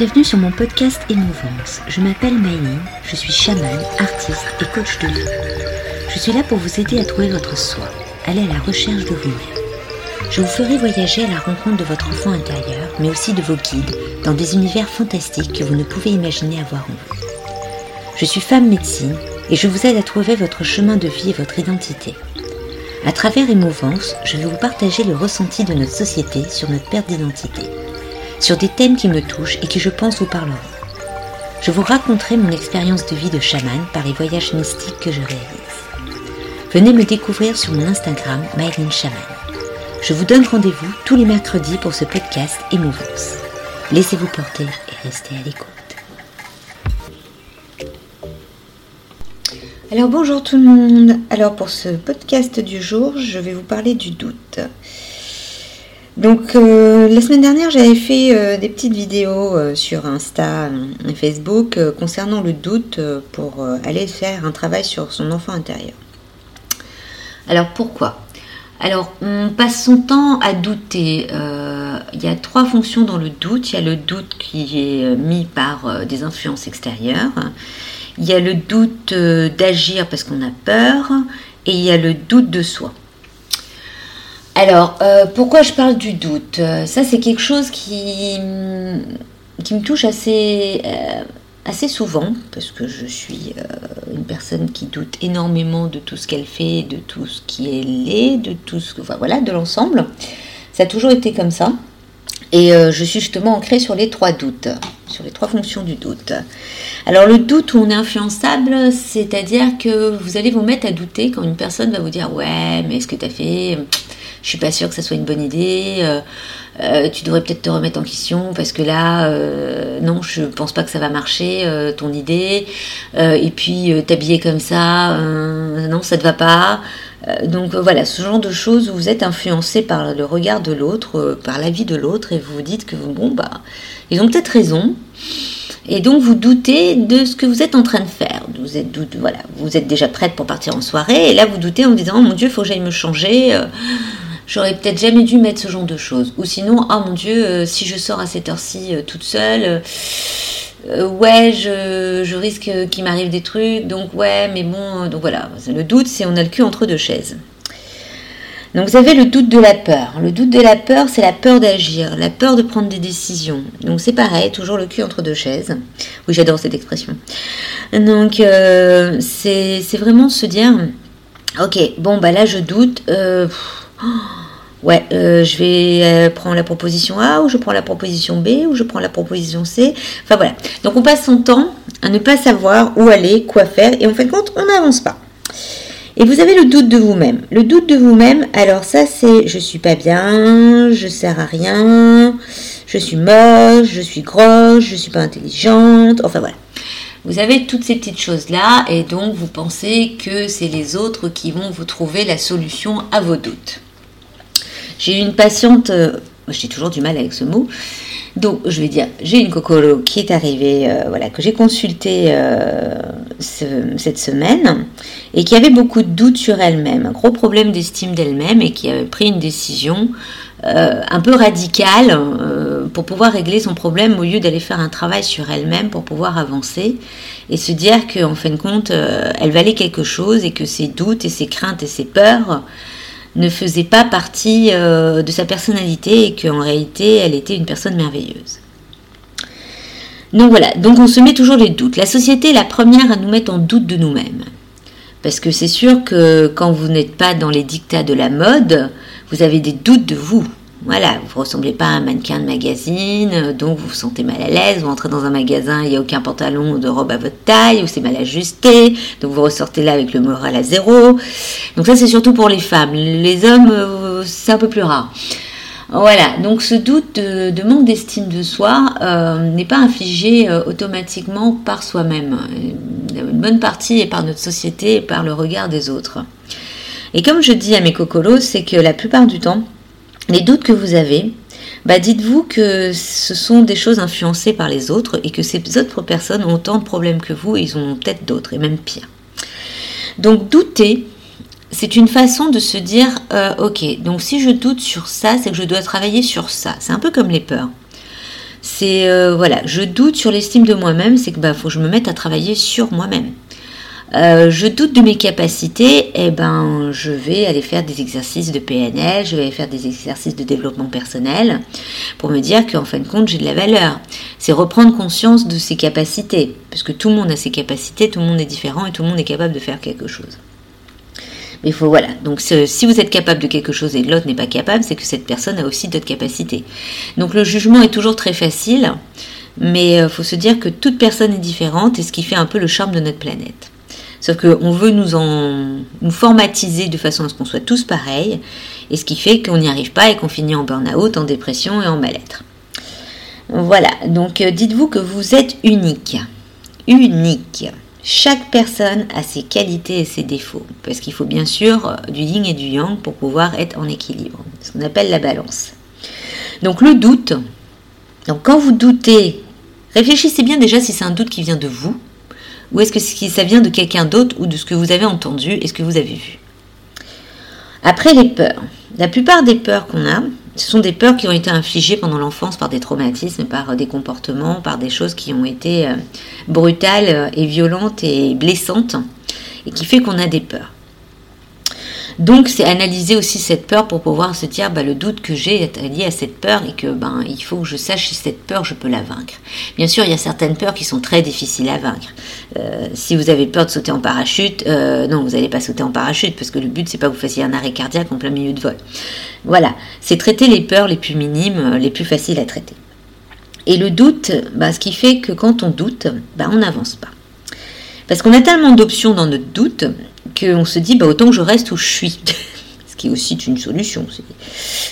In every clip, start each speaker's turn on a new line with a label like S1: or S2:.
S1: Bienvenue sur mon podcast Émouvance. Je m'appelle Maïline, je suis chamane, artiste et coach de vie. Je suis là pour vous aider à trouver votre soi, aller à la recherche de vous-même. Je vous ferai voyager à la rencontre de votre enfant intérieur, mais aussi de vos guides, dans des univers fantastiques que vous ne pouvez imaginer avoir en vous. Je suis femme médecine et je vous aide à trouver votre chemin de vie et votre identité. À travers Émouvance, je vais vous partager le ressenti de notre société sur notre perte d'identité sur des thèmes qui me touchent et qui je pense vous parleront. Je vous raconterai mon expérience de vie de chaman par les voyages mystiques que je réalise. Venez me découvrir sur mon Instagram, Myline. Je vous donne rendez-vous tous les mercredis pour ce podcast Émouvance. Laissez-vous porter et restez à l'écoute. Alors bonjour tout le monde. Alors pour ce podcast du jour, je vais vous parler du doute. Donc euh, la semaine dernière, j'avais fait euh, des petites vidéos euh, sur Insta et Facebook concernant le doute pour aller faire un travail sur son enfant intérieur. Alors pourquoi? Alors on passe son temps à douter. Il y a trois fonctions dans le doute. Il y a le doute qui est mis par des influences extérieures. Il y a le doute d'agir parce qu'on a peur. Et il y a le doute de soi. Alors, euh, pourquoi je parle du doute? Euh, Ça, c'est quelque chose qui, qui me touche assez, euh, assez souvent, parce que je suis une personne qui doute énormément de tout ce qu'elle fait, de tout ce qui est de tout ce enfin, voilà, de l'ensemble. Ça a toujours été comme ça. Et je suis justement ancrée sur les trois doutes, sur les trois fonctions du doute. Alors le doute où on est influençable, c'est-à-dire que vous allez vous mettre à douter quand une personne va vous dire ouais, mais est-ce que tu as fait? Je suis pas sûre que ça soit une bonne idée. Euh, euh, tu devrais peut-être te remettre en question parce que là, euh, non, je pense pas que ça va marcher, ton idée. et puis t'habiller comme ça, non, ça te va pas. donc voilà, ce genre de choses où vous êtes influencé par le regard de l'autre, par l'avis de l'autre, et vous vous dites que bon bah, ils ont peut-être raison. Et donc vous doutez de ce que vous êtes en train de faire. Vous êtes, voilà, vous êtes déjà prête pour partir en soirée, et là vous doutez en vous disant oh mon Dieu, faut que j'aille me changer j'aurais peut-être jamais dû mettre ce genre de choses. Ou sinon, oh mon Dieu, euh, si je sors à cette heure-ci euh, toute seule, euh, ouais, je, risque qu'il m'arrive des trucs, donc ouais, mais bon, donc voilà. Le doute, c'est on a le cul entre deux chaises. Donc vous avez le doute de la peur. Le doute de la peur, c'est la peur d'agir, la peur de prendre des décisions. Donc c'est pareil, toujours le cul entre deux chaises. Oui, j'adore cette expression. Donc c'est vraiment se dire, ok, bon bah là je doute. Ouais, euh, je vais euh, prendre la proposition A ou je prends la proposition B ou je prends la proposition C. Enfin voilà. Donc on passe son temps à ne pas savoir où aller, quoi faire et en fin de compte, on n'avance pas. Et vous avez le doute de vous-même. Le doute de vous-même, alors ça c'est je suis pas bien, je sers à rien, je suis moche, je suis grosse, je suis pas intelligente, enfin voilà. Vous avez toutes ces petites choses-là et donc vous pensez que c'est les autres qui vont vous trouver la solution à vos doutes. J'ai une patiente, euh, j'ai toujours du mal avec ce mot, donc je vais dire, j'ai une cocolo qui est arrivée, euh, voilà, que j'ai consultée euh, cette semaine et qui avait beaucoup de doutes sur elle-même, un gros problème d'estime d'elle-même et qui avait pris une décision un peu radicale pour pouvoir régler son problème au lieu d'aller faire un travail sur elle-même pour pouvoir avancer et se dire qu'en fin de compte, elle valait quelque chose et que ses doutes et ses craintes et ses peurs ne faisait pas partie euh, de sa personnalité et qu'en réalité elle était une personne merveilleuse. Donc voilà, donc on se met toujours les doutes. La société est la première à nous mettre en doute de nous-mêmes. Parce que c'est sûr que quand vous n'êtes pas dans les dictats de la mode, vous avez des doutes de vous. Voilà, vous ne ressemblez pas à un mannequin de magazine, donc vous vous sentez mal à l'aise, vous entrez dans un magasin, il n'y a aucun pantalon de robe à votre taille, ou c'est mal ajusté, donc vous ressortez là avec le moral à zéro. Donc ça c'est surtout pour les femmes. Les hommes, euh, c'est un peu plus rare. Voilà, donc ce doute de, manque d'estime de soi euh, n'est pas infligé euh, automatiquement par soi-même. Une bonne partie est par notre société et par le regard des autres. Et comme je dis à mes cocolos, c'est que la plupart du temps, les doutes que vous avez, bah dites-vous que ce sont des choses influencées par les autres et que ces autres personnes ont autant de problèmes que vous et ils ont peut-être d'autres et même pire. Donc douter, c'est une façon de se dire euh, ok, donc si je doute sur ça, c'est que je dois travailler sur ça. C'est un peu comme les peurs. C'est euh, voilà, je doute sur l'estime de moi-même, c'est que bah faut que je me mette à travailler sur moi-même. Euh, je doute de mes capacités, eh ben je vais aller faire des exercices de PNL, je vais aller faire des exercices de développement personnel pour me dire qu'en fin de compte j'ai de la valeur. C'est reprendre conscience de ses capacités, parce que tout le monde a ses capacités, tout le monde est différent et tout le monde est capable de faire quelque chose. Mais faut voilà. Donc si vous êtes capable de quelque chose et l'autre n'est pas capable, c'est que cette personne a aussi d'autres capacités. Donc le jugement est toujours très facile, mais il euh, faut se dire que toute personne est différente et ce qui fait un peu le charme de notre planète. Sauf qu'on veut nous, en, nous formatiser de façon à ce qu'on soit tous pareils, et ce qui fait qu'on n'y arrive pas et qu'on finit en burn-out, en dépression et en mal-être. Voilà, donc euh, dites-vous que vous êtes unique. Unique. Chaque personne a ses qualités et ses défauts, parce qu'il faut bien sûr euh, du yin et du yang pour pouvoir être en équilibre, ce qu'on appelle la balance. Donc le doute, donc quand vous doutez, réfléchissez bien déjà si c'est un doute qui vient de vous, ou est-ce que ça vient de quelqu'un d'autre ou de ce que vous avez entendu et ce que vous avez vu Après les peurs. La plupart des peurs qu'on a, ce sont des peurs qui ont été infligées pendant l'enfance par des traumatismes, par des comportements, par des choses qui ont été euh, brutales euh, et violentes et blessantes, et qui fait qu'on a des peurs. Donc c'est analyser aussi cette peur pour pouvoir se dire bah, le doute que j'ai est lié à cette peur et que ben il faut que je sache si cette peur je peux la vaincre. Bien sûr il y a certaines peurs qui sont très difficiles à vaincre. Euh, si vous avez peur de sauter en parachute, euh, non vous n'allez pas sauter en parachute parce que le but c'est pas que vous fassiez un arrêt cardiaque en plein milieu de vol. Voilà, c'est traiter les peurs les plus minimes, euh, les plus faciles à traiter. Et le doute, bah, ce qui fait que quand on doute, bah, on n'avance pas. Parce qu'on a tellement d'options dans notre doute qu'on se dit bah, autant que je reste où je suis. Ce qui est aussi une solution.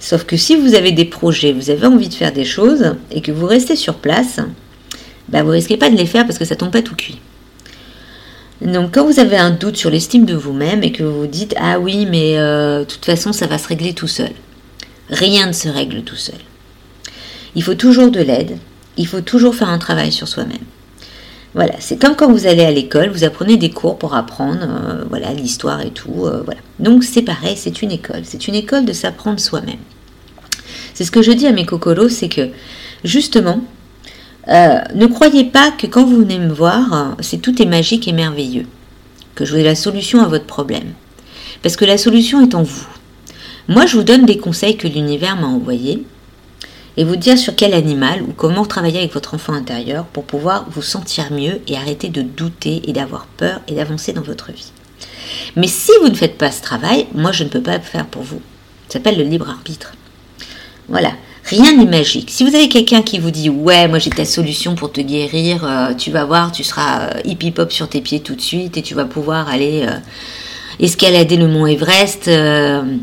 S1: Sauf que si vous avez des projets, vous avez envie de faire des choses et que vous restez sur place, bah, vous risquez pas de les faire parce que ça tombe pas tout cuit. Donc quand vous avez un doute sur l'estime de vous-même et que vous dites ah oui mais euh, de toute façon ça va se régler tout seul. Rien ne se règle tout seul. Il faut toujours de l'aide, il faut toujours faire un travail sur soi-même. Voilà, c'est comme quand vous allez à l'école, vous apprenez des cours pour apprendre, euh, voilà, l'histoire et tout, euh, voilà. Donc c'est pareil, c'est une école, c'est une école de s'apprendre soi-même. C'est ce que je dis à mes cocolos, c'est que justement, euh, ne croyez pas que quand vous venez me voir, c'est tout est magique et merveilleux, que je vous ai la solution à votre problème, parce que la solution est en vous. Moi, je vous donne des conseils que l'univers m'a envoyés, et vous dire sur quel animal ou comment travailler avec votre enfant intérieur pour pouvoir vous sentir mieux et arrêter de douter et d'avoir peur et d'avancer dans votre vie. Mais si vous ne faites pas ce travail, moi je ne peux pas le faire pour vous. Ça s'appelle le libre arbitre. Voilà. Rien n'est magique. Si vous avez quelqu'un qui vous dit ouais, moi j'ai ta solution pour te guérir, euh, tu vas voir, tu seras euh, hip hop sur tes pieds tout de suite et tu vas pouvoir aller euh, escalader le mont Everest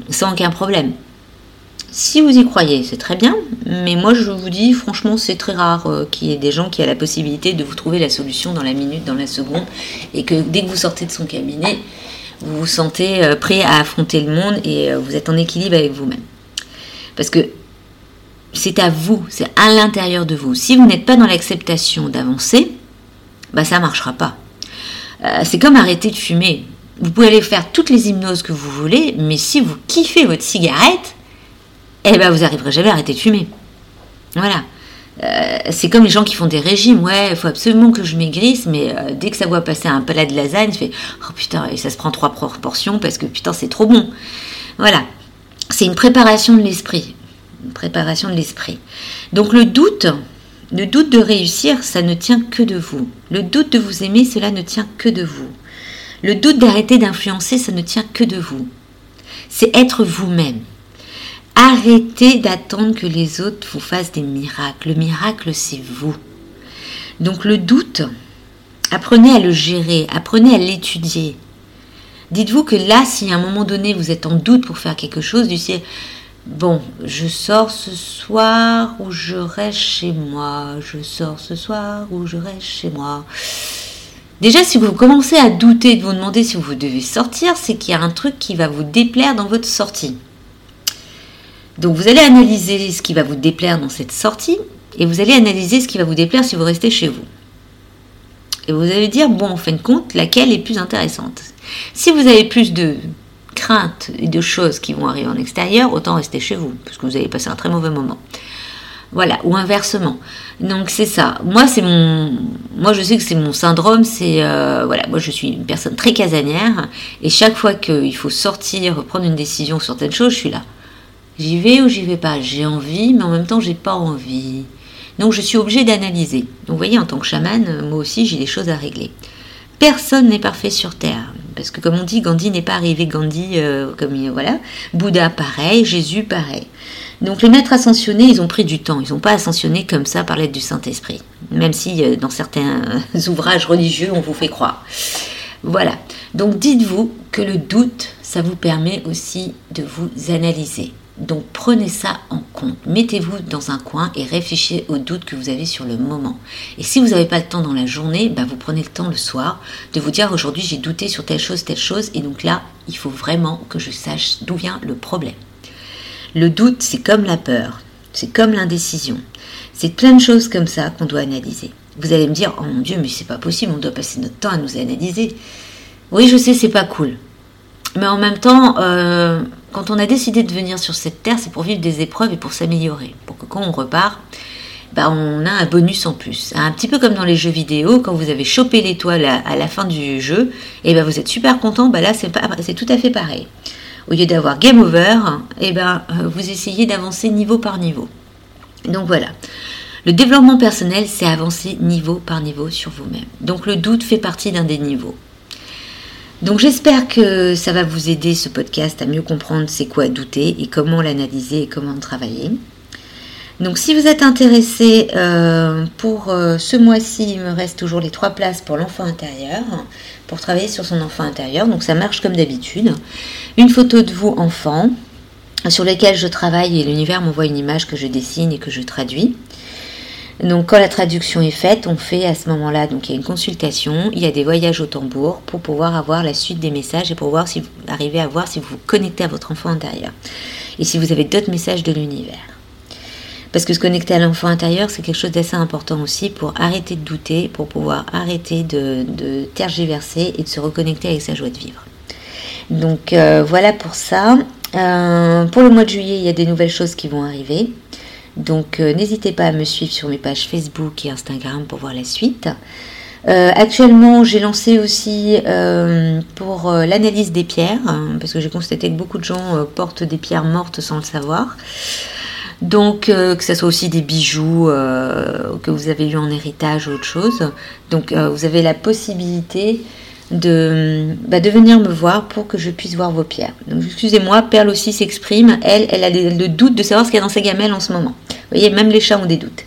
S1: sans aucun problème. Si vous y croyez, c'est très bien, mais moi je vous dis franchement c'est très rare euh, qu'il y ait des gens qui aient la possibilité de vous trouver la solution dans la minute, dans la seconde, et que dès que vous sortez de son cabinet, vous vous sentez euh, prêt à affronter le monde et euh, vous êtes en équilibre avec vous-même. Parce que c'est à vous, c'est à l'intérieur de vous. Si vous n'êtes pas dans l'acceptation d'avancer, bah ça marchera pas. c'est comme arrêter de fumer. Vous pouvez aller faire toutes les hypnoses que vous voulez, mais si vous kiffez votre cigarette, eh ben vous arriverez jamais à arrêter de fumer. Voilà. Euh, c'est comme les gens qui font des régimes, ouais, il faut absolument que je maigrisse, mais euh, dès que ça voit passer un plat de lasagne, je fais oh putain, et ça se prend trois proportions parce que putain, c'est trop bon. Voilà. C'est une préparation de l'esprit. Une préparation de l'esprit. Donc le doute, le doute de réussir, ça ne tient que de vous. Le doute de vous aimer, cela ne tient que de vous. Le doute d'arrêter d'influencer, ça ne tient que de vous. C'est être vous-même. Arrêtez d'attendre que les autres vous fassent des miracles. Le miracle, c'est vous. Donc le doute, apprenez à le gérer, apprenez à l'étudier. Dites-vous que là, si à un moment donné vous êtes en doute pour faire quelque chose, du ciel, bon, je sors ce soir ou je reste chez moi, je sors ce soir ou je reste chez moi. Déjà, si vous commencez à douter, de vous demander si vous devez sortir, c'est qu'il y a un truc qui va vous déplaire dans votre sortie. Donc vous allez analyser ce qui va vous déplaire dans cette sortie et vous allez analyser ce qui va vous déplaire si vous restez chez vous. Et vous allez dire, bon, en fin de compte, laquelle est plus intéressante? Si vous avez plus de craintes et de choses qui vont arriver en extérieur, autant rester chez vous, parce que vous allez passer un très mauvais moment. Voilà, ou inversement. Donc c'est ça. Moi, c'est mon, moi je sais que c'est mon syndrome. C'est euh, voilà, moi je suis une personne très casanière et chaque fois qu'il faut sortir, prendre une décision sur certaines choses, je suis là. J'y vais ou j'y vais pas? J'ai envie, mais en même temps j'ai pas envie. Donc je suis obligée d'analyser. Donc vous voyez, en tant que chaman, moi aussi j'ai des choses à régler. Personne n'est parfait sur Terre. Parce que comme on dit, Gandhi n'est pas arrivé Gandhi euh, comme voilà. Bouddha pareil, Jésus pareil. Donc les maîtres ascensionnés, ils ont pris du temps. Ils n'ont pas ascensionné comme ça par l'aide du Saint-Esprit. Même si euh, dans certains ouvrages religieux, on vous fait croire. Voilà. Donc dites-vous que le doute, ça vous permet aussi de vous analyser. Donc prenez ça en compte. Mettez-vous dans un coin et réfléchissez aux doutes que vous avez sur le moment. Et si vous n'avez pas le temps dans la journée, bah, vous prenez le temps le soir de vous dire aujourd'hui j'ai douté sur telle chose, telle chose. Et donc là, il faut vraiment que je sache d'où vient le problème. Le doute, c'est comme la peur, c'est comme l'indécision. C'est plein de choses comme ça qu'on doit analyser. Vous allez me dire, oh mon Dieu, mais c'est pas possible, on doit passer notre temps à nous analyser. Oui, je sais, c'est pas cool. Mais en même temps, euh, quand on a décidé de venir sur cette terre, c'est pour vivre des épreuves et pour s'améliorer. Pour que quand on repart, bah, on a un bonus en plus. Un petit peu comme dans les jeux vidéo, quand vous avez chopé l'étoile à, la fin du jeu, et ben vous êtes super content, bah là c'est, tout à fait pareil. Au lieu d'avoir game over, et ben euh, vous essayez d'avancer niveau par niveau. Donc voilà. Le développement personnel, c'est avancer niveau par niveau sur vous-même. Donc le doute fait partie d'un des niveaux. Donc j'espère que ça va vous aider ce podcast à mieux comprendre c'est quoi douter et comment l'analyser et comment travailler. Donc si vous êtes intéressé euh, pour euh, ce mois-ci, il me reste toujours les trois places pour l'enfant intérieur, pour travailler sur son enfant intérieur. Donc ça marche comme d'habitude. Une photo de vous enfant sur lesquelles je travaille et l'univers m'envoie une image que je dessine et que je traduis. Donc quand la traduction est faite, on fait à ce moment-là, donc il y a une consultation, il y a des voyages au tambour pour pouvoir avoir la suite des messages et pour voir si vous arrivez à voir si vous vous connectez à votre enfant intérieur et si vous avez d'autres messages de l'univers. Parce que se connecter à l'enfant intérieur, c'est quelque chose d'assez important aussi pour arrêter de douter, pour pouvoir arrêter de, tergiverser et de se reconnecter avec sa joie de vivre. Donc euh, voilà pour ça. Euh, pour le mois de juillet, il y a des nouvelles choses qui vont arriver. Donc euh, n'hésitez pas à me suivre sur mes pages Facebook et Instagram pour voir la suite. Euh, actuellement, j'ai lancé aussi euh, pour l'analyse des pierres, hein, parce que j'ai constaté que beaucoup de gens portent des pierres mortes sans le savoir. Donc, que ce soit aussi des bijoux que vous avez eu en héritage ou autre chose. Donc, vous avez la possibilité de, bah, de venir me voir pour que je puisse voir vos pierres. Donc excusez-moi, Perle aussi s'exprime. Elle, elle a le doute de savoir ce qu'il y a dans ses gamelles en ce moment. Vous voyez, même les chats ont des doutes.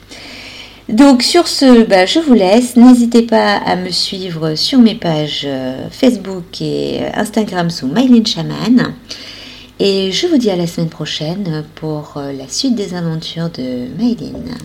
S1: Donc sur ce, bah, je vous laisse. N'hésitez pas à me suivre sur mes pages euh, Facebook et euh, Instagram sous Mylene Shaman. Et je vous dis à la semaine prochaine pour euh, la suite des aventures de Mylene.